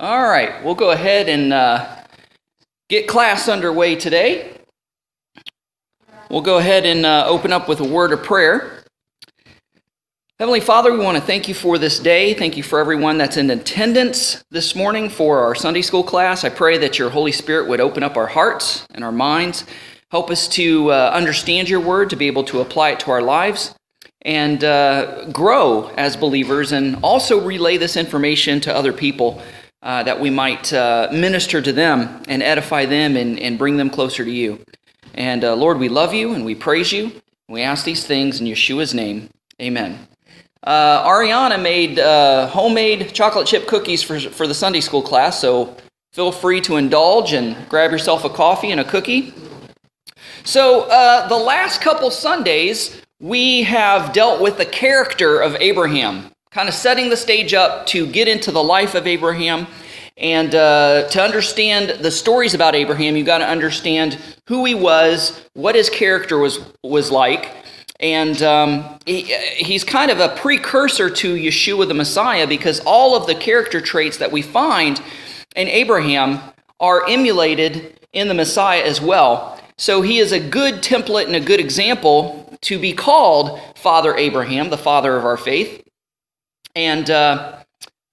All right, we'll go ahead and uh, get class underway today. We'll go ahead and uh, open up with a word of prayer. Heavenly Father, we want to thank you for this day. Thank you for everyone that's in attendance this morning for our Sunday school class. I pray that your Holy Spirit would open up our hearts and our minds, help us to uh, understand your word, to be able to apply it to our lives, and uh, grow as believers, and also relay this information to other people uh, that we might uh, minister to them and edify them and, and bring them closer to you. And uh, Lord, we love you and we praise you. We ask these things in Yeshua's name. Amen. Uh, Ariana made uh, homemade chocolate chip cookies for, for the Sunday school class, so feel free to indulge and grab yourself a coffee and a cookie. So, uh, the last couple Sundays, we have dealt with the character of Abraham kind of setting the stage up to get into the life of Abraham. And uh, to understand the stories about Abraham, you got to understand who he was, what his character was, was like. And um, he, he's kind of a precursor to Yeshua the Messiah because all of the character traits that we find in Abraham are emulated in the Messiah as well. So he is a good template and a good example to be called Father Abraham, the father of our faith. And uh,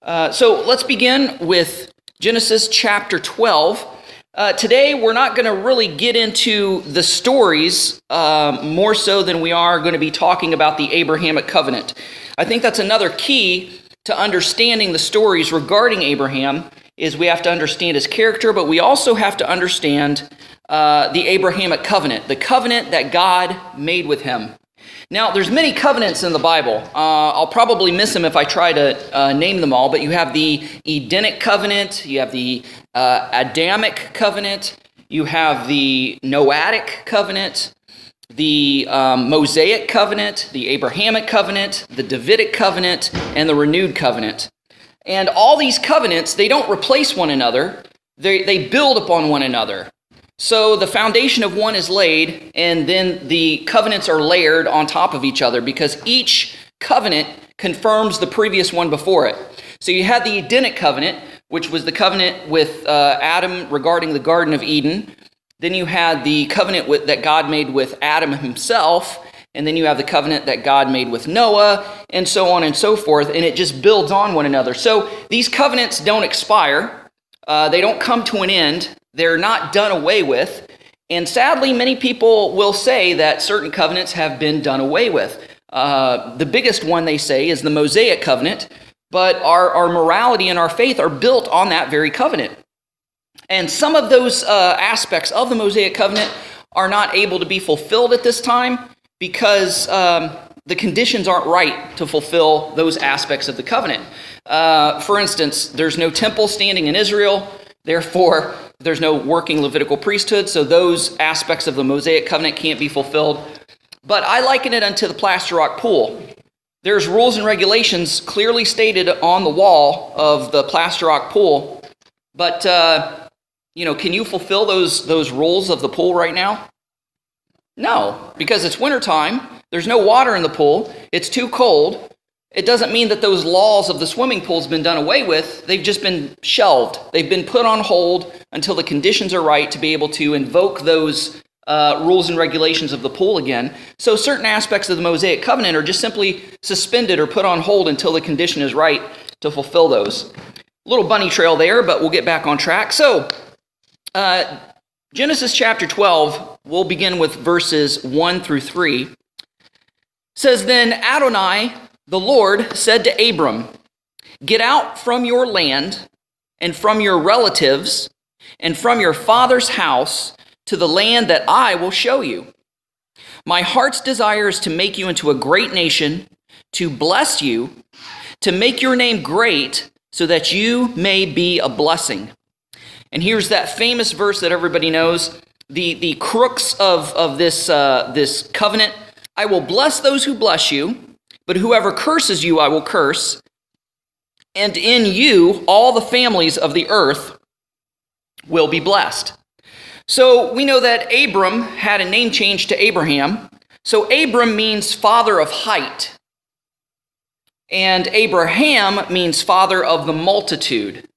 uh, so let's begin with Genesis chapter 12. Uh, today, we're not going to really get into the stories uh, more so than we are going to be talking about the Abrahamic covenant. I think that's another key to understanding the stories regarding Abraham is we have to understand his character, but we also have to understand uh, the Abrahamic covenant, the covenant that God made with him. Now, there's many covenants in the Bible. Uh, I'll probably miss them if I try to uh, name them all, but you have the Edenic covenant, you have the uh, Adamic covenant, you have the Noahic covenant, the um, Mosaic covenant, the Abrahamic covenant, the Davidic covenant, and the renewed covenant. And all these covenants, they don't replace one another, they, they build upon one another. So the foundation of one is laid, and then the covenants are layered on top of each other because each covenant confirms the previous one before it. So you had the Edenic covenant, which was the covenant with uh, Adam regarding the Garden of Eden. Then you had the covenant with, that God made with Adam himself. And then you have the covenant that God made with Noah, and so on and so forth. And it just builds on one another. So these covenants don't expire, uh, they don't come to an end. They're not done away with. And sadly, many people will say that certain covenants have been done away with. Uh, the biggest one they say is the Mosaic covenant, but our, our morality and our faith are built on that very covenant. And some of those uh, aspects of the Mosaic covenant are not able to be fulfilled at this time because um, the conditions aren't right to fulfill those aspects of the covenant. Uh, for instance, there's no temple standing in Israel, therefore, there's no working Levitical priesthood, so those aspects of the Mosaic covenant can't be fulfilled. But I liken it unto the Plaster Rock pool. There's rules and regulations clearly stated on the wall of the Plaster Rock pool, but uh, you know, can you fulfill those those rules of the pool right now? No, because it's wintertime. There's no water in the pool. It's too cold. It doesn't mean that those laws of the swimming pool has been done away with. They've just been shelved. They've been put on hold until the conditions are right to be able to invoke those uh, rules and regulations of the pool again. So certain aspects of the Mosaic covenant are just simply suspended or put on hold until the condition is right to fulfill those. Little bunny trail there, but we'll get back on track. So, uh, Genesis chapter 12, we'll begin with verses 1 through 3. says, Then Adonai the Lord said to Abram, Get out from your land and from your relatives and from your father's house to the land that I will show you. My heart's desire is to make you into a great nation, to bless you, to make your name great, so that you may be a blessing. And here's that famous verse that everybody knows the, the crux of, of this, uh, this covenant I will bless those who bless you but whoever curses you, I will curse. And in you, all the families of the earth will be blessed. So we know that Abram had a name change to Abraham. So Abram means father of height. And Abraham means father of the multitude.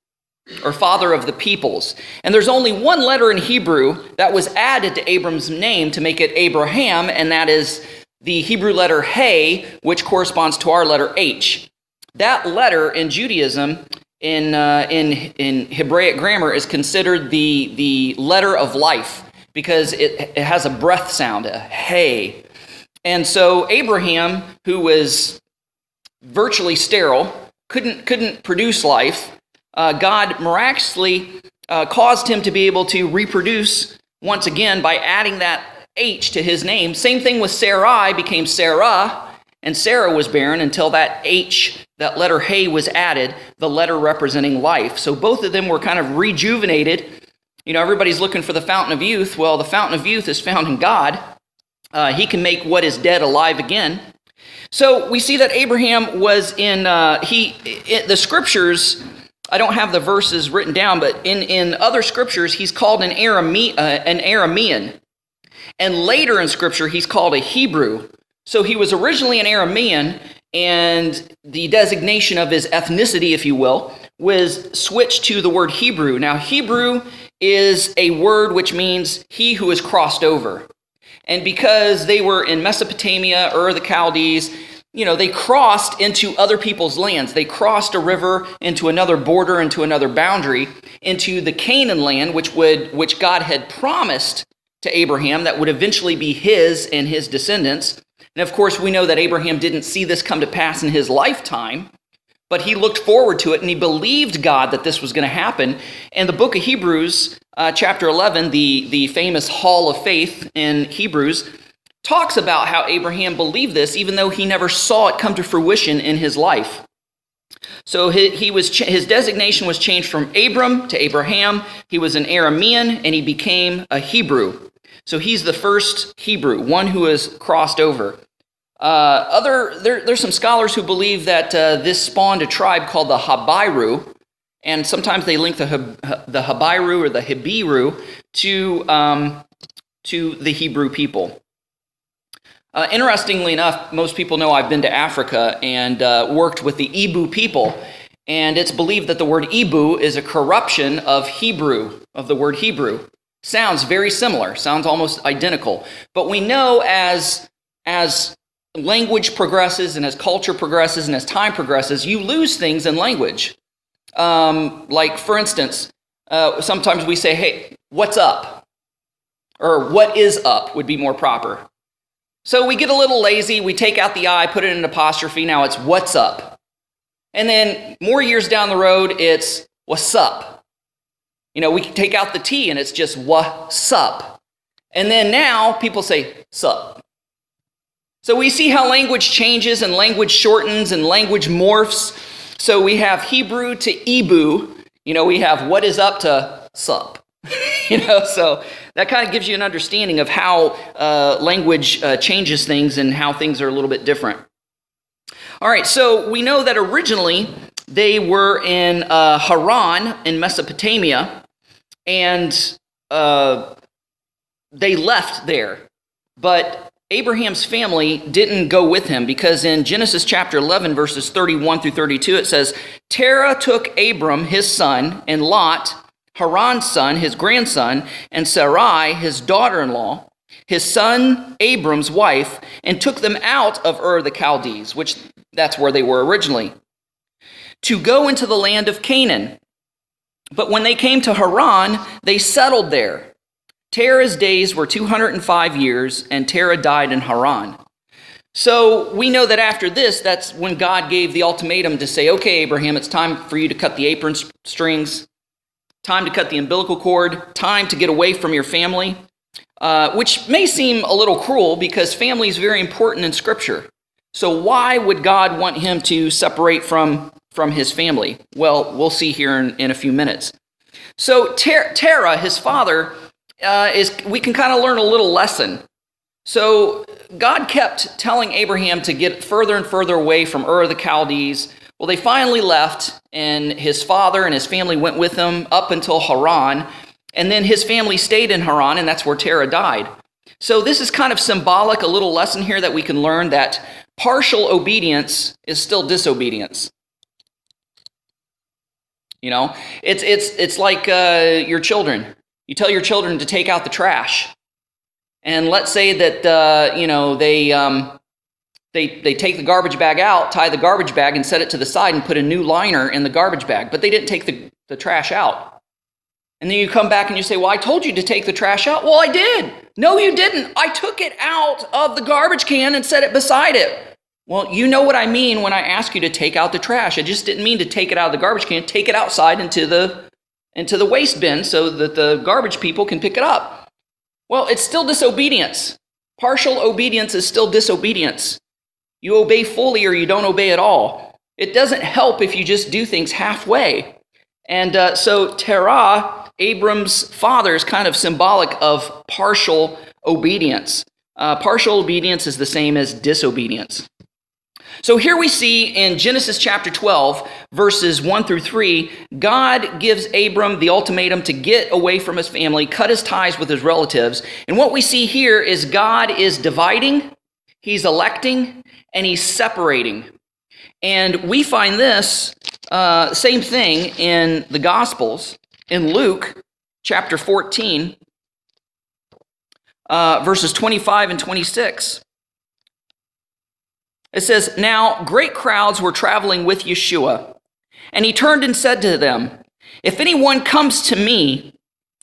or father of the peoples. And there's only one letter in Hebrew that was added to Abram's name to make it Abraham, and that is the Hebrew letter He, which corresponds to our letter H. That letter in Judaism, in, uh, in, in Hebraic grammar, is considered the, the letter of life because it, it has a breath sound, a He. And so Abraham, who was virtually sterile, couldn't, couldn't produce life, uh, God miraculously uh, caused him to be able to reproduce once again by adding that H to his name. Same thing with Sarai became Sarah, and Sarah was barren until that H, that letter Hey, was added, the letter representing life. So both of them were kind of rejuvenated. You know, everybody's looking for the fountain of youth. Well, the fountain of youth is found in God. Uh, he can make what is dead alive again. So we see that Abraham was in uh, he it, the scriptures. I don't have the verses written down, but in, in other scriptures, he's called an, Arame, uh, an Aramean. And later in scripture, he's called a Hebrew. So he was originally an Aramean, and the designation of his ethnicity, if you will, was switched to the word Hebrew. Now, Hebrew is a word which means he who is crossed over. And because they were in Mesopotamia, or the Chaldees, you know, they crossed into other people's lands. They crossed a river into another border, into another boundary, into the Canaan land, which would which God had promised to Abraham that would eventually be his and his descendants. And of course, we know that Abraham didn't see this come to pass in his lifetime, but he looked forward to it and he believed God that this was going to happen. And the book of Hebrews, uh, chapter 11, the, the famous hall of faith in Hebrews, talks about how Abraham believed this, even though he never saw it come to fruition in his life. So he, he was his designation was changed from Abram to Abraham. He was an Aramean and he became a Hebrew. So he's the first Hebrew, one who has crossed over. Uh, other there, there's some scholars who believe that uh, this spawned a tribe called the Habiru, and sometimes they link the the Habiru or the Hebiru to um, to the Hebrew people. Uh, interestingly enough, most people know I've been to Africa and uh, worked with the Ibo people, and it's believed that the word Ibo is a corruption of Hebrew, of the word Hebrew. Sounds very similar, sounds almost identical. But we know as, as language progresses and as culture progresses and as time progresses, you lose things in language. Um, like, for instance, uh, sometimes we say, hey, what's up? Or what is up would be more proper. So we get a little lazy, we take out the I, put it in an apostrophe, now it's what's up. And then more years down the road, it's what's up. You know, we take out the T and it's just what's up. And then now people say sup. So we see how language changes and language shortens and language morphs. So we have Hebrew to Ibu. You know, we have what is up to sup. you know, so that kind of gives you an understanding of how uh, language uh, changes things and how things are a little bit different. All right, so we know that originally they were in uh, Haran in Mesopotamia, and uh, they left there. But Abraham's family didn't go with him because in Genesis chapter 11, verses 31 through 32, it says, Terah took Abram, his son, and Lot, Haran's son, his grandson, and Sarai, his daughter in law, his son Abram's wife, and took them out of Ur the Chaldees, which that's where they were originally, to go into the land of Canaan. But when they came to Haran, they settled there. Terah's days were 205 years, and Terah died in Haran. So we know that after this, that's when God gave the ultimatum to say, okay, Abraham, it's time for you to cut the apron strings time to cut the umbilical cord, time to get away from your family, uh, which may seem a little cruel because family is very important in Scripture. So, why would God want him to separate from, from his family? Well, we'll see here in, in a few minutes. So, Ter- Terah, his father, uh, is we can kind of learn a little lesson. So, God kept telling Abraham to get further and further away from Ur of the Chaldees, well, they finally left, and his father and his family went with him up until Haran. And then his family stayed in Haran, and that's where Terah died. So, this is kind of symbolic, a little lesson here that we can learn that partial obedience is still disobedience. You know, it's it's it's like uh, your children. You tell your children to take out the trash, and let's say that uh, you know they um, they they take the garbage bag out, tie the garbage bag, and set it to the side, and put a new liner in the garbage bag. But they didn't take the, the trash out. And then you come back and you say, Well, I told you to take the trash out. Well, I did. No, you didn't. I took it out of the garbage can and set it beside it. Well, you know what I mean when I ask you to take out the trash. I just didn't mean to take it out of the garbage can, take it outside into the into the waste bin so that the garbage people can pick it up. Well, it's still disobedience. Partial obedience is still disobedience. You obey fully or you don't obey at all. It doesn't help if you just do things halfway. And uh, so Terah, Abram's father, is kind of symbolic of partial obedience. Uh, partial obedience is the same as disobedience. So here we see in Genesis chapter 12, verses 1 through 3, God gives Abram the ultimatum to get away from his family, cut his ties with his relatives. And what we see here is God is dividing, he's electing, and he's separating. And we find this uh, same thing in the Gospels, in Luke chapter 14, uh, verses 25 and 26. It says, Now great crowds were traveling with Yeshua, and he turned and said to them, If anyone comes to me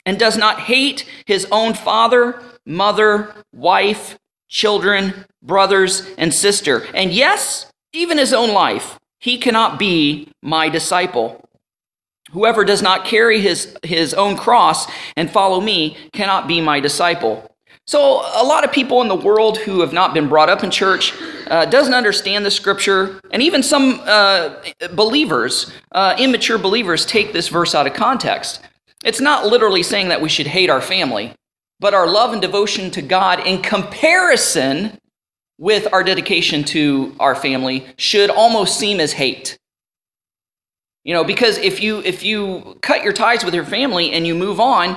and does not hate his own father, mother, wife, children, brothers, and sister, and yes, even his own life, he cannot be my disciple. Whoever does not carry his, his own cross and follow me cannot be my disciple. So, a lot of people in the world who have not been brought up in church uh, doesn't understand the scripture, and even some uh, believers, uh, immature believers, take this verse out of context. It's not literally saying that we should hate our family, but our love and devotion to God in comparison with our dedication to our family should almost seem as hate. You know, because if you if you cut your ties with your family and you move on,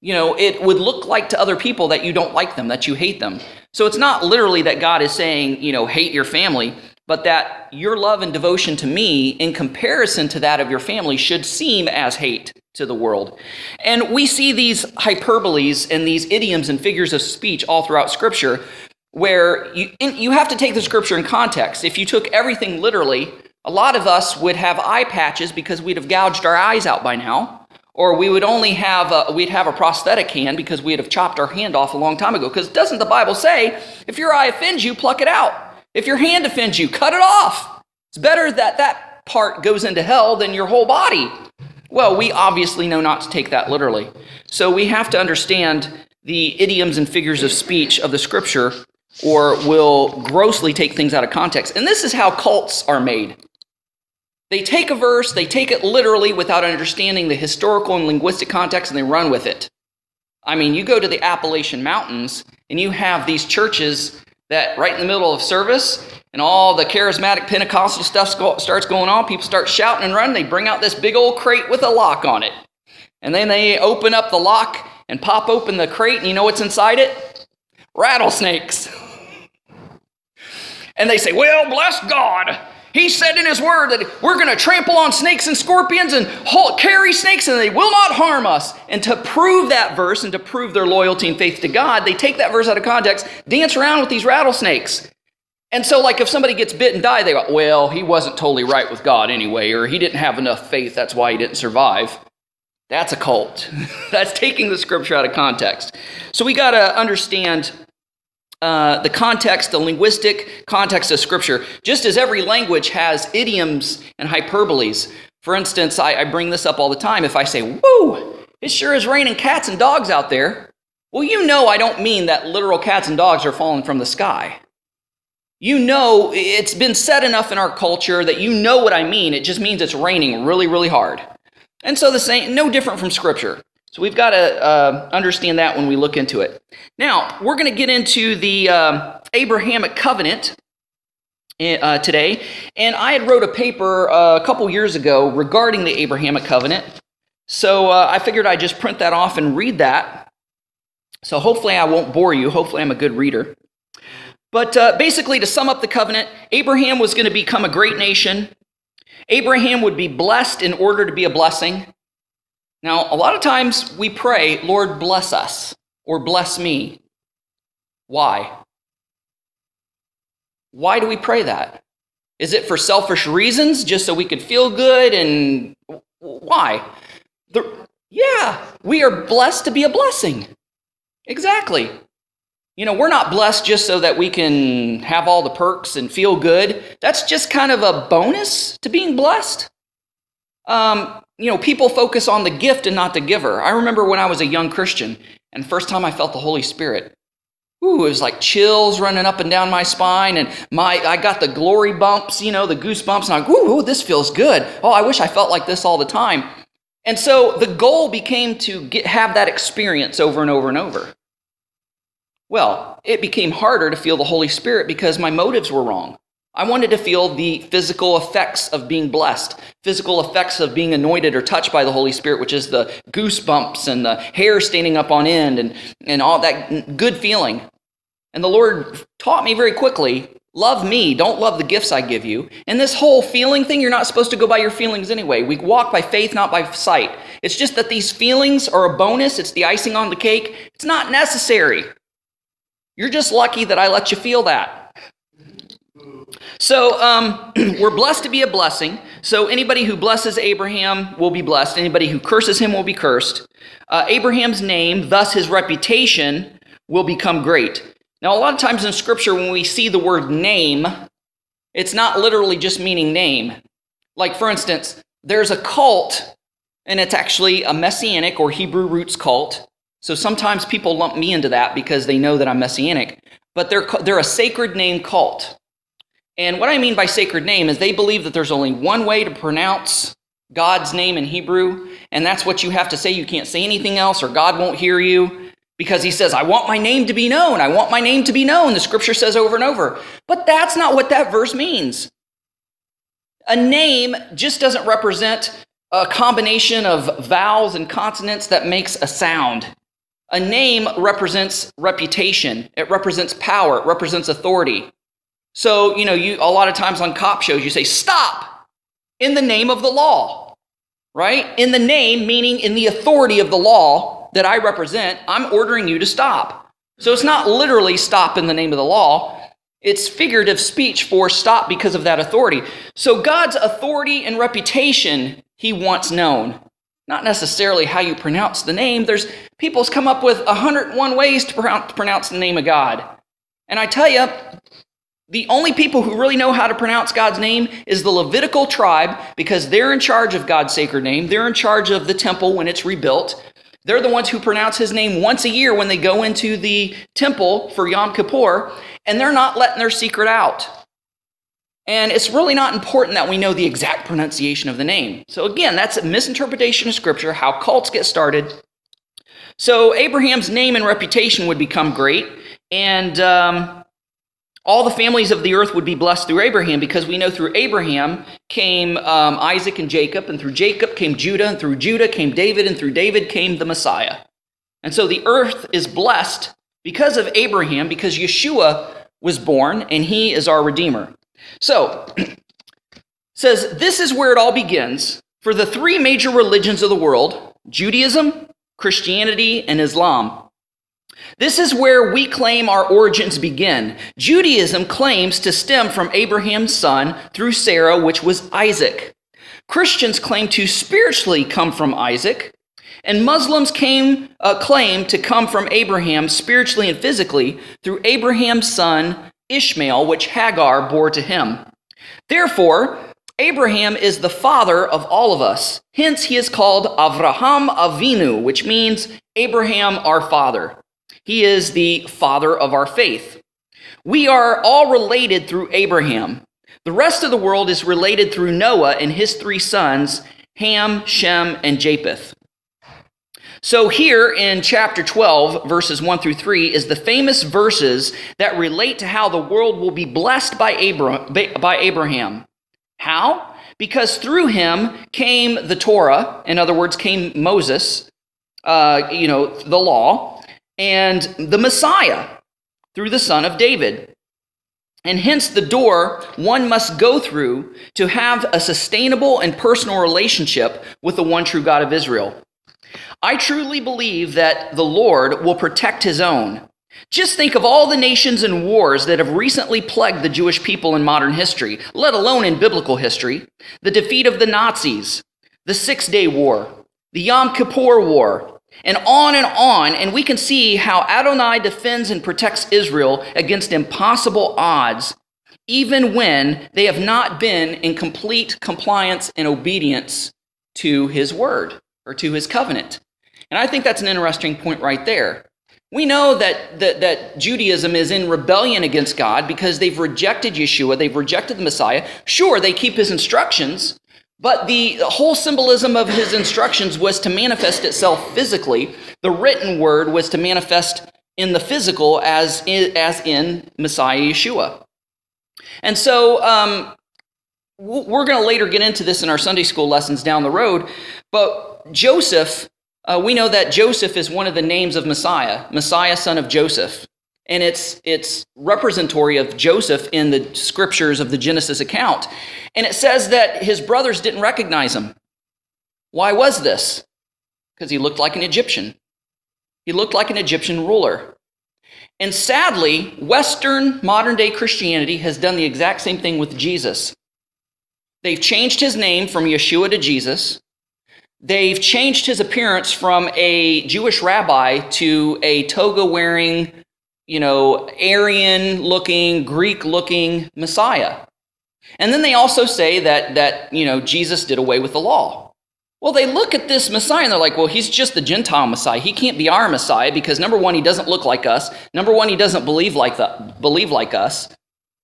you know, it would look like to other people that you don't like them, that you hate them. So it's not literally that God is saying, you know, hate your family, but that your love and devotion to me in comparison to that of your family should seem as hate to the world. And we see these hyperboles and these idioms and figures of speech all throughout Scripture where you, you have to take the Scripture in context. If you took everything literally, a lot of us would have eye patches because we'd have gouged our eyes out by now or we would only have a, we'd have a prosthetic hand because we'd have chopped our hand off a long time ago. Because doesn't the bible say if your eye offends you pluck it out. If your hand offends you cut it off. It's better that that part goes into hell than your whole body. Well we obviously know not to take that literally. So we have to understand the idioms and figures of speech of the scripture or will grossly take things out of context. And this is how cults are made they take a verse, they take it literally without understanding the historical and linguistic context, and they run with it. I mean, you go to the Appalachian Mountains, and you have these churches that right in the middle of service, and all the charismatic Pentecostal stuff starts going on. People start shouting and running. They bring out this big old crate with a lock on it. And then they open up the lock and pop open the crate, and you know what's inside it? Rattlesnakes. And they say, Well, bless God. He said in His Word that we're going to trample on snakes and scorpions and carry snakes and they will not harm us. And to prove that verse and to prove their loyalty and faith to God, they take that verse out of context, dance around with these rattlesnakes. And so, like, if somebody gets bit and die, they go, well, he wasn't totally right with God anyway, or he didn't have enough faith, that's why he didn't survive. That's a cult. that's taking the scripture out of context. So, we got to understand uh, the context, the linguistic context of Scripture, just as every language has idioms and hyperboles. For instance, I, I bring this up all the time. If I say, woo, it sure is raining cats and dogs out there, well, you know I don't mean that literal cats and dogs are falling from the sky. You know, it's been said enough in our culture that you know what I mean. It just means it's raining really, really hard. And so the same, no different from Scripture. So we've got to uh, understand that when we look into it. Now, we're going to get into the um, Abrahamic covenant uh, today. And I had wrote a paper uh, a couple years ago regarding the Abrahamic covenant. So uh, I figured I'd just print that off and read that. So hopefully I won't bore you. Hopefully I'm a good reader. But uh, basically, to sum up the covenant, Abraham was going to become a great nation. Abraham would be blessed in order to be a blessing. Now, a lot of times we pray, Lord, bless us or bless me. Why? Why do we pray that? Is it for selfish reasons, just so we could feel good? And why? The, yeah, we are blessed to be a blessing. Exactly. You know, we're not blessed just so that we can have all the perks and feel good. That's just kind of a bonus to being blessed. Um, you know, people focus on the gift and not the giver. I remember when I was a young Christian and the first time I felt the Holy Spirit. Ooh, it was like chills running up and down my spine, and my I got the glory bumps, you know, the goosebumps, and I'm like, ooh, ooh, this feels good. Oh, I wish I felt like this all the time. And so the goal became to get, have that experience over and over and over. Well, it became harder to feel the Holy Spirit because my motives were wrong. I wanted to feel the physical effects of being blessed, physical effects of being anointed or touched by the Holy Spirit, which is the goosebumps and the hair standing up on end and, and all that good feeling. And the Lord taught me very quickly love me, don't love the gifts I give you. And this whole feeling thing, you're not supposed to go by your feelings anyway. We walk by faith, not by sight. It's just that these feelings are a bonus, it's the icing on the cake. It's not necessary. You're just lucky that I let you feel that. So um, we're blessed to be a blessing. So anybody who blesses Abraham will be blessed. Anybody who curses him will be cursed. Uh, Abraham's name, thus his reputation, will become great. Now, a lot of times in Scripture, when we see the word name, it's not literally just meaning name. Like, for instance, there's a cult, and it's actually a Messianic or Hebrew roots cult. So sometimes people lump me into that because they know that I'm Messianic. But they're, they're a sacred name cult. And what I mean by sacred name is they believe that there's only one way to pronounce God's name in Hebrew, and that's what you have to say. You can't say anything else, or God won't hear you because he says, I want my name to be known. I want my name to be known. The scripture says over and over. But that's not what that verse means. A name just doesn't represent a combination of vowels and consonants that makes a sound. A name represents reputation, it represents power, it represents authority. So, you know, you a lot of times on cop shows you say stop in the name of the law. Right? In the name meaning in the authority of the law that I represent, I'm ordering you to stop. So it's not literally stop in the name of the law. It's figurative speech for stop because of that authority. So God's authority and reputation he wants known. Not necessarily how you pronounce the name. There's people's come up with 101 ways to pronounce the name of God. And I tell you, the only people who really know how to pronounce God's name is the Levitical tribe because they're in charge of God's sacred name. They're in charge of the temple when it's rebuilt. They're the ones who pronounce his name once a year when they go into the temple for Yom Kippur, and they're not letting their secret out. And it's really not important that we know the exact pronunciation of the name. So, again, that's a misinterpretation of Scripture, how cults get started. So, Abraham's name and reputation would become great, and um, all the families of the earth would be blessed through Abraham because we know through Abraham came um, Isaac and Jacob, and through Jacob came Judah, and through Judah came David, and through David came the Messiah. And so the earth is blessed because of Abraham, because Yeshua was born, and he is our Redeemer. So, says this is where it all begins for the three major religions of the world Judaism, Christianity, and Islam this is where we claim our origins begin. Judaism claims to stem from Abraham's son through Sarah, which was Isaac. Christians claim to spiritually come from Isaac, and Muslims came, uh, claim to come from Abraham spiritually and physically through Abraham's son Ishmael, which Hagar bore to him. Therefore, Abraham is the father of all of us. Hence, he is called Avraham Avinu, which means Abraham our father. He is the father of our faith. We are all related through Abraham. The rest of the world is related through Noah and his three sons, Ham, Shem, and Japheth. So, here in chapter 12, verses 1 through 3, is the famous verses that relate to how the world will be blessed by, Abraham. How? Because through him came the Torah, in other words, came Moses, uh, you know, the law, and the Messiah through the son of David. and hence the door one must go through to have a sustainable and personal relationship with the one true God of Israel. I truly believe that the Lord will protect his own. Just think of all the nations and wars that have recently plagued the Jewish people in modern history, let alone in biblical history. The defeat of the Nazis, the Six Day War, the Yom Kippur War, and on and on. And we can see how Adonai defends and protects Israel against impossible odds, even when they have not been in complete compliance and obedience to his word or to his covenant. And I think that's an interesting point right there. We know that, that, that, Judaism is in rebellion against God because they've rejected Yeshua, they've rejected the Messiah. Sure, they keep his instructions, but the whole symbolism of his instructions was to manifest itself physically. The written word was to manifest in the physical as in, as in Messiah Yeshua. And so um, we're going to later get into this in our Sunday school lessons down the road. But Joseph, uh, we know that Joseph is one of the names of Messiah, Messiah, son of Joseph and it's it's representatory of Joseph in the scriptures of the Genesis account. And it says that his brothers didn't recognize him. Why was this? Because he looked like an Egyptian. He looked like an Egyptian ruler. And sadly, Western modern day Christianity has done the exact same thing with Jesus. They've changed his name from Yeshua to Jesus. They've changed his appearance from a Jewish rabbi to a toga wearing you know, Aryan looking, Greek looking Messiah. And then they also say that, that, you know, Jesus did away with the law. Well, they look at this Messiah and they're like, well, he's just the Gentile Messiah. He can't be our Messiah because number one, he doesn't look like us. Number one, he doesn't believe like the, believe like us.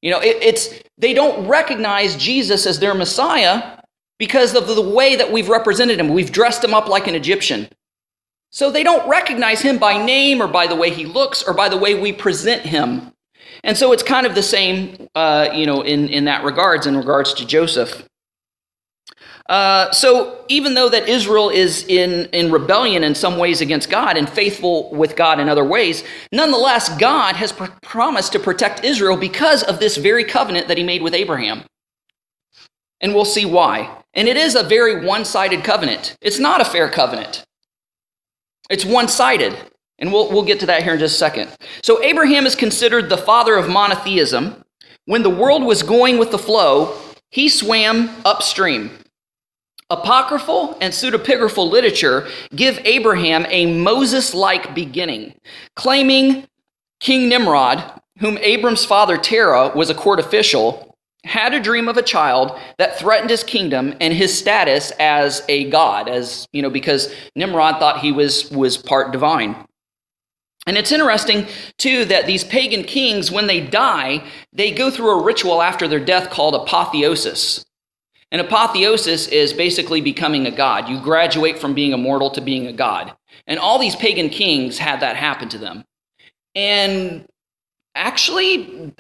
You know, it, it's they don't recognize Jesus as their Messiah because of the way that we've represented him. We've dressed him up like an Egyptian. So they don't recognize him by name or by the way he looks or by the way we present him. And so it's kind of the same, uh, you know, in, in that regards, in regards to Joseph. Uh, so even though that Israel is in, in rebellion in some ways against God and faithful with God in other ways, nonetheless, God has pr- promised to protect Israel because of this very covenant that he made with Abraham. And we'll see why. And it is a very one sided covenant, it's not a fair covenant. It's one sided. And we'll, we'll get to that here in just a second. So, Abraham is considered the father of monotheism. When the world was going with the flow, he swam upstream. Apocryphal and pseudepigraphal literature give Abraham a Moses like beginning, claiming King Nimrod, whom Abram's father Terah was a court official, had a dream of a child that threatened his kingdom and his status as a god as you know because nimrod thought he was was part divine. And it's interesting too that these pagan kings when they die they go through a ritual after their death called apotheosis. And apotheosis is basically becoming a god. You graduate from being a mortal to being a god. And all these pagan kings had that happen to them. And actually,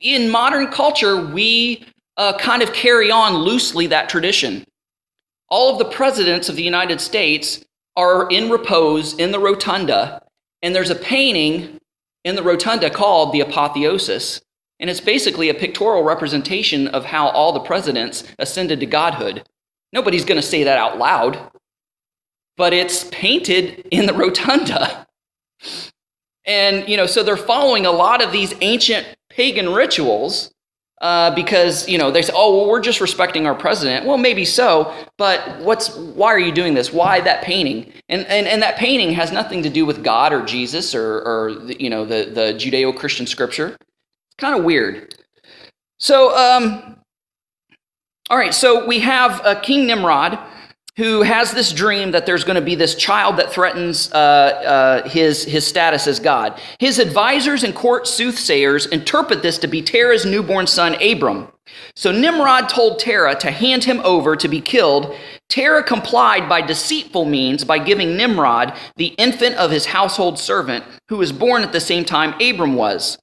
in modern culture, we uh, kind of carry on loosely that tradition. All of the presidents of the United States are in repose in the rotunda, and there's a painting in the rotunda called the Apotheosis. And it's basically a pictorial representation of how all the presidents ascended to godhood. Nobody's going to say that out loud, but it's painted in the rotunda. And, you know, so they're following a lot of these ancient pagan rituals uh, because, you know, they say, oh, well, we're just respecting our president. Well, maybe so, but what's, why are you doing this? Why that painting? And, and, and that painting has nothing to do with God or Jesus or, or you know, the, the Judeo-Christian scripture. It's kind of weird. So, um, all right, so we have uh, King Nimrod who has this dream that there's going to be this child that threatens uh, uh, his, his status as God. His advisors and court soothsayers interpret this to be Terah's newborn son, Abram. So Nimrod told Terah to hand him over to be killed. Terah complied by deceitful means by giving Nimrod the infant of his household servant, who was born at the same time Abram was.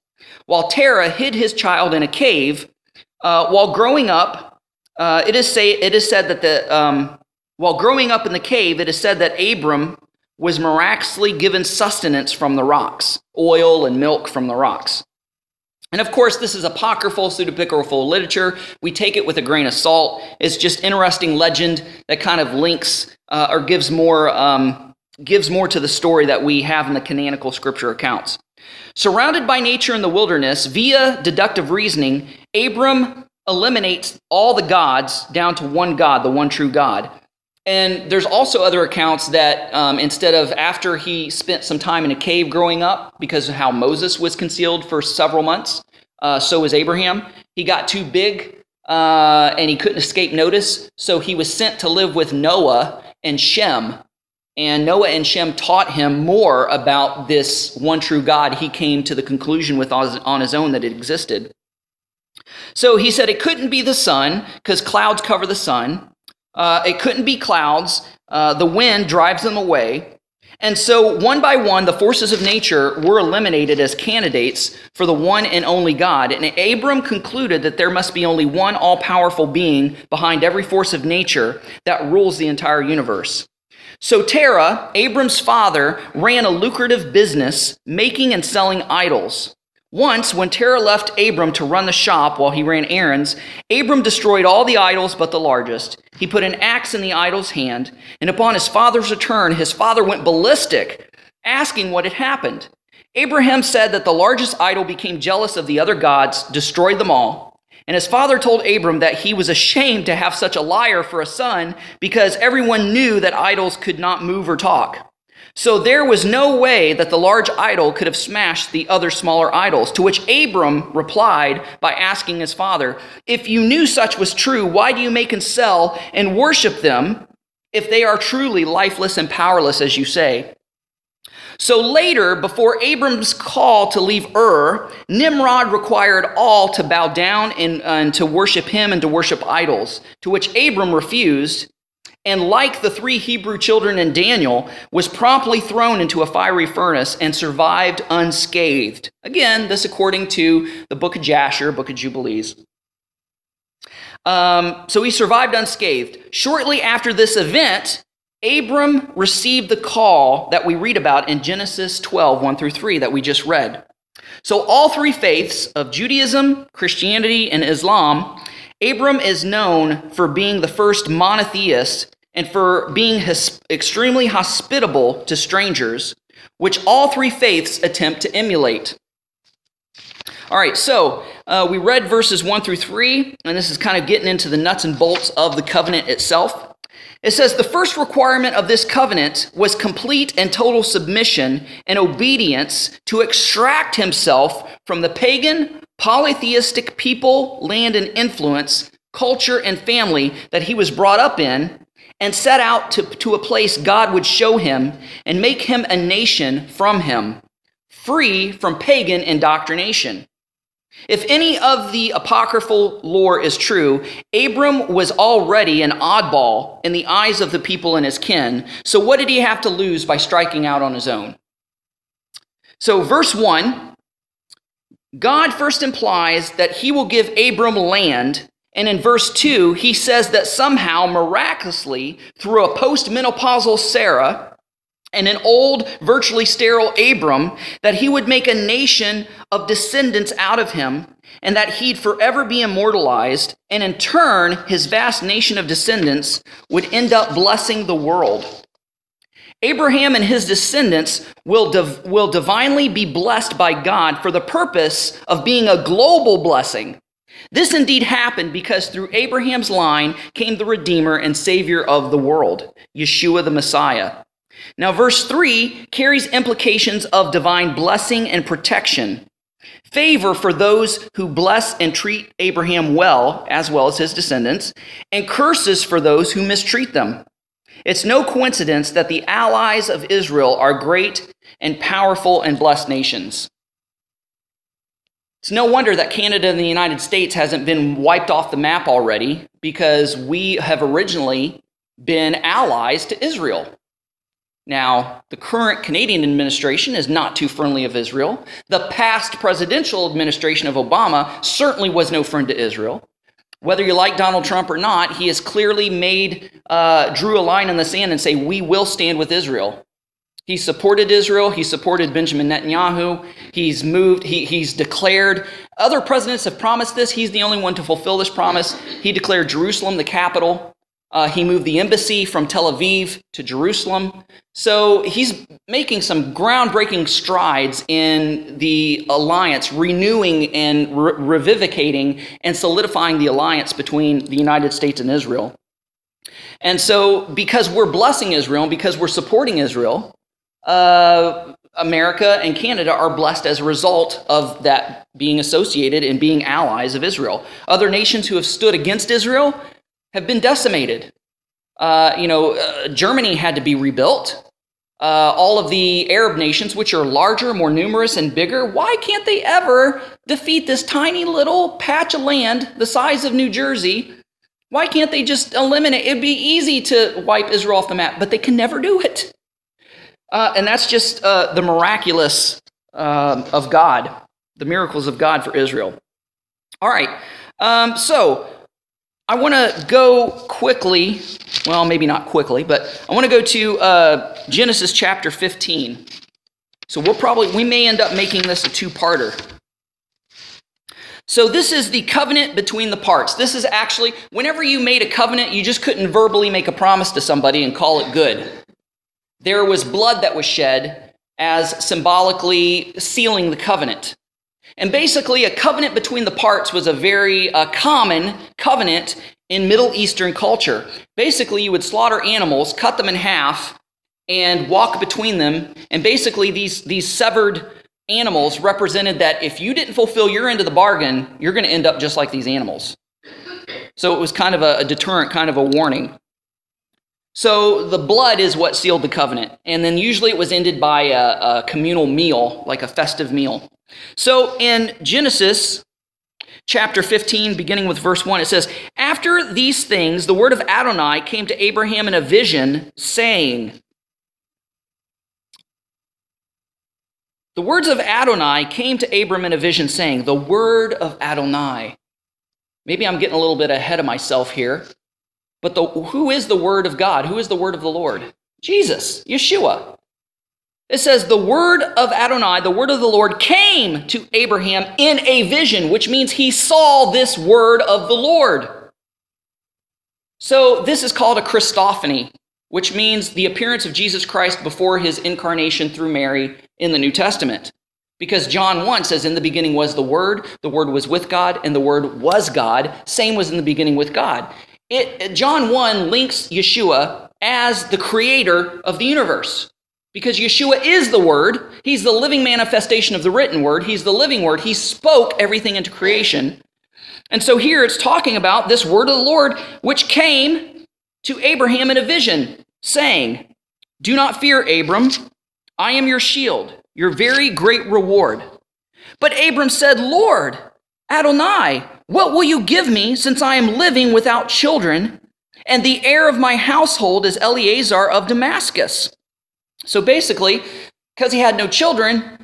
While Terah hid his child in a cave, uh, while growing up, uh, it, is say, it is said that the, um, while growing up in the cave, it is said that Abram was miraculously given sustenance from the rocks, oil and milk from the rocks. And of course, this is apocryphal, pseudepigraphal literature. We take it with a grain of salt. It's just interesting legend that kind of links uh, or gives more um, gives more to the story that we have in the canonical scripture accounts. Surrounded by nature in the wilderness, via deductive reasoning, Abram eliminates all the gods down to one God, the one true God. And there's also other accounts that um, instead of after he spent some time in a cave growing up, because of how Moses was concealed for several months, uh, so was Abraham. He got too big uh, and he couldn't escape notice, so he was sent to live with Noah and Shem. And Noah and Shem taught him more about this one true God. He came to the conclusion with on his own that it existed. So he said it couldn't be the sun because clouds cover the sun. Uh, it couldn't be clouds. Uh, the wind drives them away. And so, one by one, the forces of nature were eliminated as candidates for the one and only God. And Abram concluded that there must be only one all powerful being behind every force of nature that rules the entire universe. So, Terah, Abram's father, ran a lucrative business making and selling idols. Once, when Terah left Abram to run the shop while he ran errands, Abram destroyed all the idols but the largest. He put an axe in the idol's hand, and upon his father's return, his father went ballistic, asking what had happened. Abraham said that the largest idol became jealous of the other gods, destroyed them all. And his father told Abram that he was ashamed to have such a liar for a son because everyone knew that idols could not move or talk. So there was no way that the large idol could have smashed the other smaller idols. To which Abram replied by asking his father, If you knew such was true, why do you make and sell and worship them if they are truly lifeless and powerless, as you say? So later, before Abram's call to leave Ur, Nimrod required all to bow down and, uh, and to worship him and to worship idols, to which Abram refused and like the three Hebrew children in Daniel, was promptly thrown into a fiery furnace and survived unscathed. Again, this according to the book of Jasher, book of Jubilees. Um, so he survived unscathed. Shortly after this event, Abram received the call that we read about in Genesis 12, 1 through 3, that we just read. So, all three faiths of Judaism, Christianity, and Islam, Abram is known for being the first monotheist and for being his, extremely hospitable to strangers, which all three faiths attempt to emulate. All right, so uh, we read verses 1 through 3, and this is kind of getting into the nuts and bolts of the covenant itself. It says the first requirement of this covenant was complete and total submission and obedience to extract himself from the pagan, polytheistic people, land, and influence, culture, and family that he was brought up in and set out to, to a place God would show him and make him a nation from him, free from pagan indoctrination. If any of the apocryphal lore is true, Abram was already an oddball in the eyes of the people in his kin. So, what did he have to lose by striking out on his own? So, verse 1 God first implies that he will give Abram land and in verse 2, he says that somehow, miraculously, through a postmenopausal Sarah and an old, virtually sterile Abram, that he would make a nation of descendants out of him, and that he'd forever be immortalized, and in turn, his vast nation of descendants would end up blessing the world. Abraham and his descendants will, div- will divinely be blessed by God for the purpose of being a global blessing this indeed happened because through Abraham's line came the Redeemer and Savior of the world, Yeshua the Messiah. Now, verse 3 carries implications of divine blessing and protection, favor for those who bless and treat Abraham well, as well as his descendants, and curses for those who mistreat them. It's no coincidence that the allies of Israel are great and powerful and blessed nations. It's no wonder that Canada and the United States hasn't been wiped off the map already because we have originally been allies to Israel. Now, the current Canadian administration is not too friendly of Israel. The past presidential administration of Obama certainly was no friend to Israel. Whether you like Donald Trump or not, he has clearly made, uh, drew a line in the sand and say, we will stand with Israel. He supported Israel. He supported Benjamin Netanyahu. He's moved, he, he's declared. Other presidents have promised this. He's the only one to fulfill this promise. He declared Jerusalem the capital. Uh, he moved the embassy from Tel Aviv to Jerusalem. So he's making some groundbreaking strides in the alliance, renewing and re- revivicating and solidifying the alliance between the United States and Israel. And so, because we're blessing Israel because we're supporting Israel, uh, America and Canada are blessed as a result of that being associated and being allies of Israel. Other nations who have stood against Israel have been decimated. Uh, you know, uh, Germany had to be rebuilt. Uh, all of the Arab nations, which are larger, more numerous, and bigger, why can't they ever defeat this tiny little patch of land the size of New Jersey? Why can't they just eliminate? It'd be easy to wipe Israel off the map, but they can never do it. Uh, and that's just uh, the miraculous uh, of God, the miracles of God for Israel. All right, um, so I want to go quickly, well, maybe not quickly, but I want to go to uh, Genesis chapter 15. So we'll probably, we may end up making this a two parter. So, this is the covenant between the parts. This is actually, whenever you made a covenant, you just couldn't verbally make a promise to somebody and call it good. There was blood that was shed as symbolically sealing the covenant. And basically, a covenant between the parts was a very uh, common covenant in Middle Eastern culture. Basically, you would slaughter animals, cut them in half, and walk between them. And basically, these, these severed animals represented that if you didn't fulfill your end of the bargain, you're going to end up just like these animals. So it was kind of a, a, deterrent, kind of a warning. So the blood is what sealed the covenant. And then usually it was ended by a, a communal meal, like a festive meal. So in Genesis chapter 15, beginning with verse 1, it says, After these things, the word of Adonai came to Abraham in a vision, saying, The words of Adonai came to Abram in a vision, saying, The word of Adonai. Maybe I'm getting a little bit ahead of myself here, but the, who is the word of God? Who is the word of the Lord? Jesus, Yeshua. It says, The word of Adonai, the word of the Lord, came to Abraham in a vision, which means he saw this word of the Lord. So this is called a Christophany which means the appearance of Jesus Christ before his incarnation through Mary in the New Testament. Because John 1 says, In the beginning was the Word, the Word was with God, and the Word was God. Same was in the beginning with God. It, John 1 links Yeshua as the creator of the universe. Because Yeshua is the Word, He's the living manifestation of the written Word, He's the living Word, He spoke everything into creation. And so here it's talking about this Word of the Lord, which came to Abraham in a vision saying, Do not fear, Abram. I am your shield, your very great reward. But Abram said, Lord, Adonai, what will you give me since I am living without children? And the heir of my household is Eleazar of Damascus. So basically, because he had no children,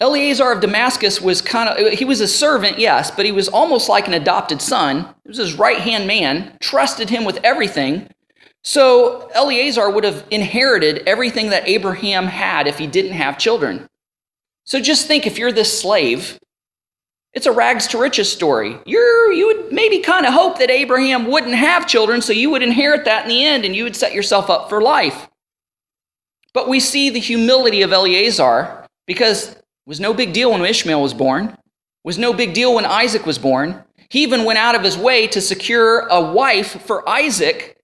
Eleazar of Damascus was kind of, he was a servant, yes, but he was almost like an adopted son. He was his right hand man, trusted him with everything. So Eleazar would have inherited everything that Abraham had if he didn't have children. So just think if you're this slave, it's a rags to riches story. You're, you would maybe kind of hope that Abraham wouldn't have children, so you would inherit that in the end and you would set yourself up for life. But we see the humility of Eleazar because it was no big deal when Ishmael was born, it was no big deal when Isaac was born. He even went out of his way to secure a wife for Isaac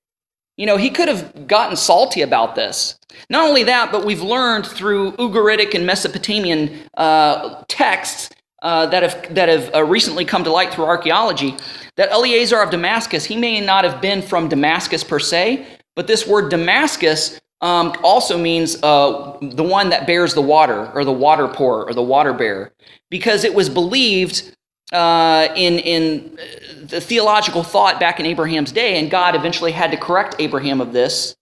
you know, he could have gotten salty about this. Not only that, but we've learned through Ugaritic and Mesopotamian uh, texts uh, that have, that have uh, recently come to light through archaeology that Eleazar of Damascus, he may not have been from Damascus per se, but this word Damascus um, also means uh, the one that bears the water, or the water pourer, or the water bearer, because it was believed uh, in, in the theological thought back in Abraham's day, and God eventually had to correct Abraham of this.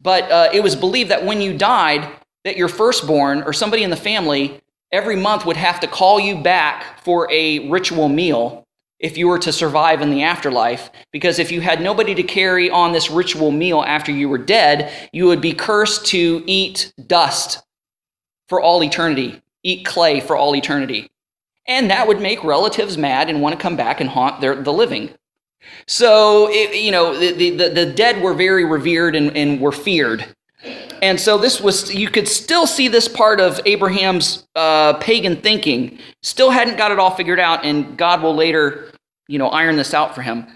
But uh, it was believed that when you died, that your firstborn or somebody in the family every month would have to call you back for a ritual meal. if you were to survive in the afterlife. Because if you had nobody to carry on this ritual meal after you were dead, you would be cursed to eat dust for all eternity, eat clay for all eternity. And that would make relatives mad and want to come back and haunt their, the living. So, it, you know, the, the, the dead were very revered and, and were feared. And so this was, you could still see this part of Abraham's uh, pagan thinking. Still hadn't got it all figured out, and God will later, you know, iron this out for him.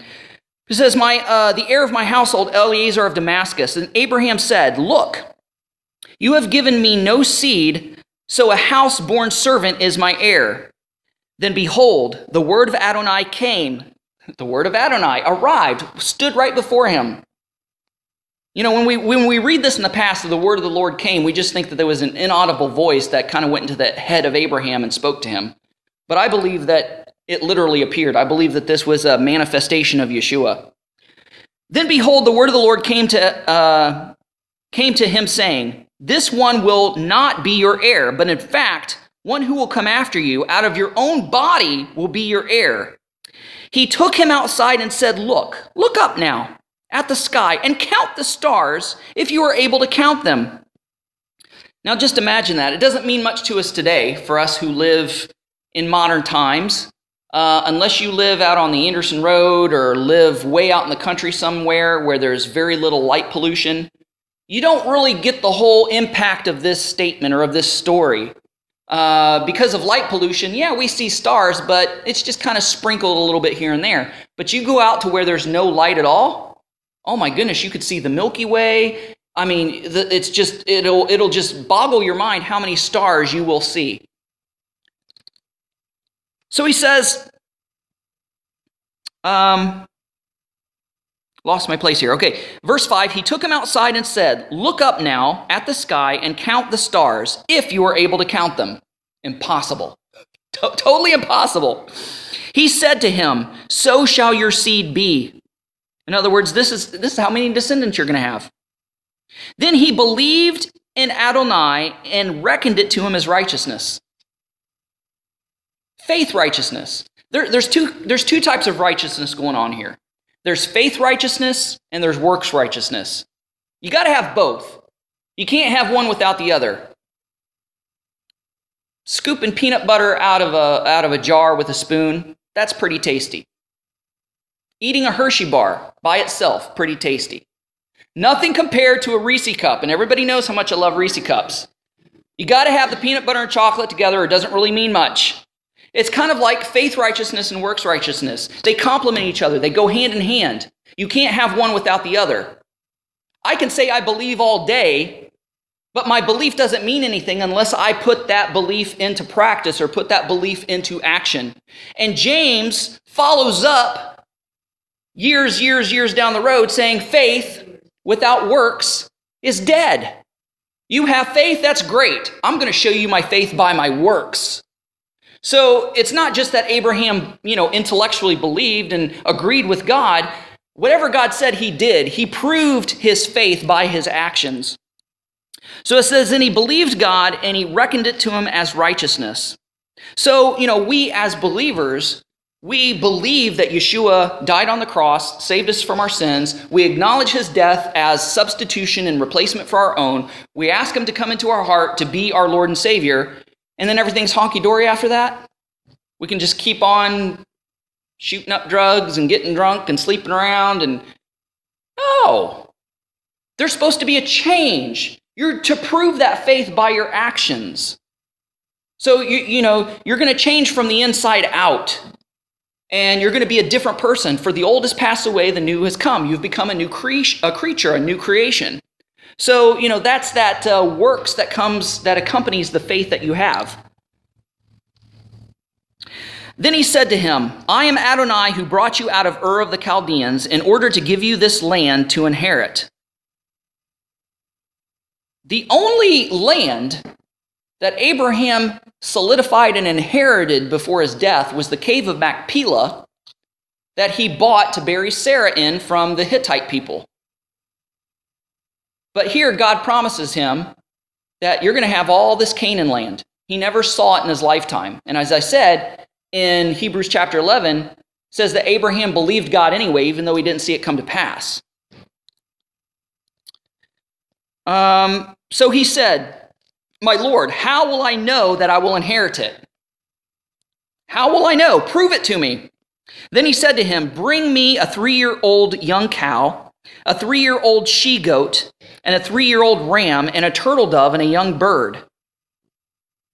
He says, "My uh, the heir of my household, Eliezer of Damascus." And Abraham said, "Look, you have given me no seed, so a house-born servant is my heir." Then behold, the word of Adonai came. The word of Adonai arrived, stood right before him. You know, when we, when we read this in the past, the word of the Lord came, we just think that there was an inaudible voice that kind of went into the head of Abraham and spoke to him. But I believe that it literally appeared. I believe that this was a manifestation of Yeshua. Then behold, the word of the Lord came to, uh, came to him, saying, This one will not be your heir, but in fact, one who will come after you out of your own body will be your heir. He took him outside and said, Look, look up now at the sky and count the stars if you are able to count them. Now, just imagine that. It doesn't mean much to us today for us who live in modern times. Uh, unless you live out on the Anderson Road or live way out in the country somewhere where there's very little light pollution, you don't really get the whole impact of this statement or of this story. Uh, because of light pollution, yeah, we see stars, but it's just kind of sprinkled a little bit here and there. But you go out to where there's no light at all, oh my goodness, you could see the Milky Way. I mean, it's just, it'll, it'll just boggle your mind how many stars you will see. So he says, um, lost my place here. Okay, verse 5 He took him outside and said, Look up now at the sky and count the stars, if you are able to count them. Impossible. T- totally impossible. He said to him, So shall your seed be. In other words, this is, this is how many descendants you're going to have. Then he believed in Adonai and reckoned it to him as righteousness. Faith righteousness. There, there's, two, there's two types of righteousness going on here there's faith righteousness and there's works righteousness. You got to have both. You can't have one without the other. Scooping peanut butter out of a, out of a jar with a spoon, that's pretty tasty. Eating a Hershey bar by itself, pretty tasty. Nothing compared to a Reese cup, and everybody knows how much I love Reese cups. You got to have the peanut butter and chocolate together, it doesn't really mean much. It's kind of like faith righteousness and works righteousness. They complement each other, they go hand in hand. You can't have one without the other. I can say I believe all day, but my belief doesn't mean anything unless I put that belief into practice or put that belief into action. And James follows up years, years, years down the road saying faith without works is dead. You have faith, that's great. I'm going to show you my faith by my works. So it's not just that Abraham, you know, intellectually believed and agreed with God. Whatever God said he did, he proved his faith by his actions. So it says, then he believed God and he reckoned it to him as righteousness. So, you know, we as believers, we believe that Yeshua died on the cross, saved us from our sins. We acknowledge his death as substitution and replacement for our own. We ask him to come into our heart to be our Lord and Savior. And then everything's honky dory after that. We can just keep on shooting up drugs and getting drunk and sleeping around. And no, there's supposed to be a change. You're to prove that faith by your actions. So, you, you know, you're going to change from the inside out and you're going to be a different person. For the old has passed away, the new has come. You've become a new cre- a creature, a new creation. So, you know, that's that uh, works that comes, that accompanies the faith that you have. Then he said to him, I am Adonai who brought you out of Ur of the Chaldeans in order to give you this land to inherit. The only land that Abraham solidified and inherited before his death was the cave of Machpelah that he bought to bury Sarah in from the Hittite people. But here, God promises him that you're going to have all this Canaan land. He never saw it in his lifetime. And as I said, in Hebrews chapter 11, says that Abraham believed God anyway, even though he didn't see it come to pass. Um, so he said, My Lord, how will I know that I will inherit it? How will I know? Prove it to me. Then he said to him, Bring me a three year old young cow, a three year old she goat, and a three year old ram, and a turtle dove, and a young bird.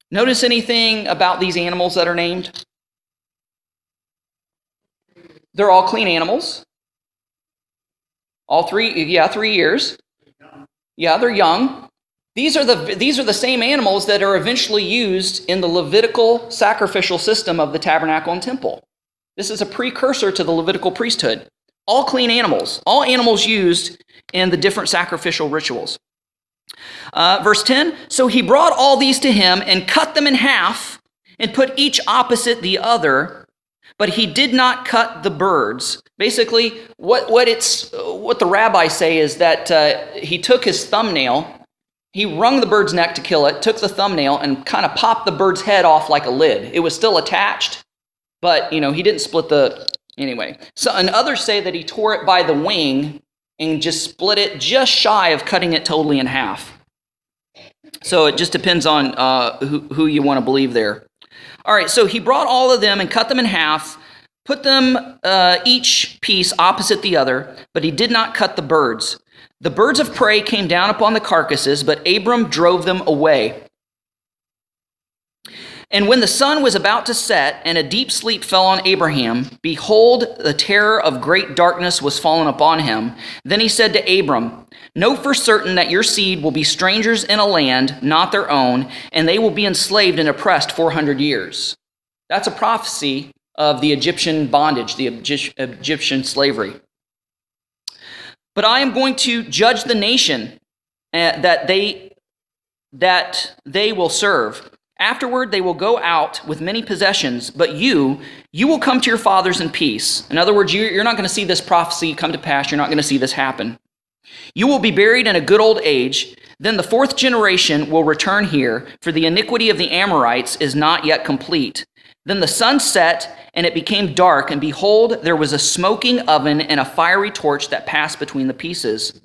Notice anything about these animals that are named? They're all clean animals. All three, yeah, three years. Yeah, they're young. These are the these are the same animals that are eventually used in the Levitical sacrificial system of the tabernacle and temple. This is a precursor to the Levitical priesthood. All clean animals, all animals used in the different sacrificial rituals. Uh, verse 10 So he brought all these to him and cut them in half and put each opposite the other, but he did not cut the birds. Basically, what, what, it's, what the rabbis say is that uh, he took his thumbnail he wrung the bird's neck to kill it, took the thumbnail, and kind of popped the bird's head off like a lid. It was still attached, but you know he didn't split the anyway. So and others say that he tore it by the wing and just split it just shy of cutting it totally in half. So it just depends on uh, who, who you want to believe there. All right, so he brought all of them and cut them in half, put them uh, each piece opposite the other, but he did not cut the birds. The birds of prey came down upon the carcasses, but Abram drove them away. And when the sun was about to set, and a deep sleep fell on Abraham, behold, the terror of great darkness was fallen upon him. Then he said to Abram, Know for certain that your seed will be strangers in a land not their own, and they will be enslaved and oppressed 400 years. That's a prophecy of the Egyptian bondage, the Egyptian slavery. But I am going to judge the nation uh, that they that they will serve. Afterward, they will go out with many possessions, but you, you will come to your fathers in peace. In other words, you're not going to see this prophecy come to pass. You're not going to see this happen. You will be buried in a good old age. Then the fourth generation will return here, for the iniquity of the Amorites is not yet complete. Then the sun set, and it became dark, and behold, there was a smoking oven and a fiery torch that passed between the pieces.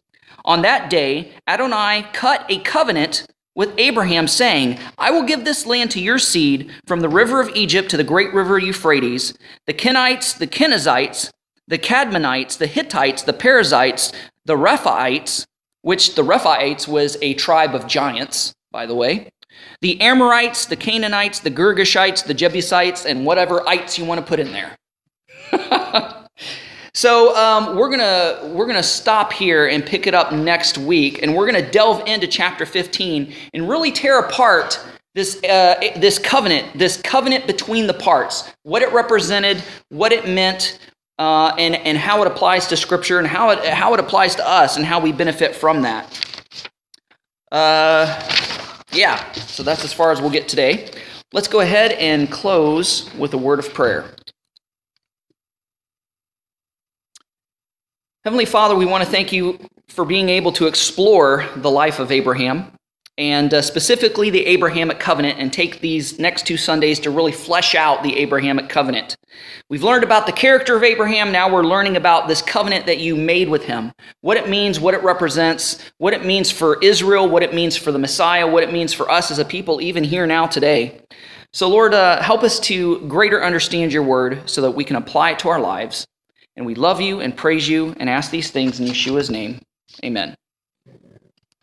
On that day, Adonai cut a covenant with Abraham, saying, I will give this land to your seed from the river of Egypt to the great river Euphrates, the Kenites, the Kenizzites, the Cadmonites, the Hittites, the Perizzites, the Rephaites, which the Rephaites was a tribe of giants, by the way, the Amorites, the Canaanites, the Girgashites, the Jebusites, and whatever ites you want to put in there. so um, we're gonna we're gonna stop here and pick it up next week, and we're gonna delve into chapter 15 and really tear apart this uh, this covenant, this covenant between the parts, what it represented, what it meant, uh, and and how it applies to Scripture, and how it how it applies to us, and how we benefit from that. Uh, yeah, so that's as far as we'll get today. Let's go ahead and close with a word of prayer. Heavenly Father, we want to thank you for being able to explore the life of Abraham and uh, specifically the Abrahamic covenant, and take these next two Sundays to really flesh out the Abrahamic covenant. We've learned about the character of Abraham. Now we're learning about this covenant that you made with him what it means, what it represents, what it means for Israel, what it means for the Messiah, what it means for us as a people, even here now today. So, Lord, uh, help us to greater understand your word so that we can apply it to our lives. And we love you and praise you and ask these things in Yeshua's name. Amen.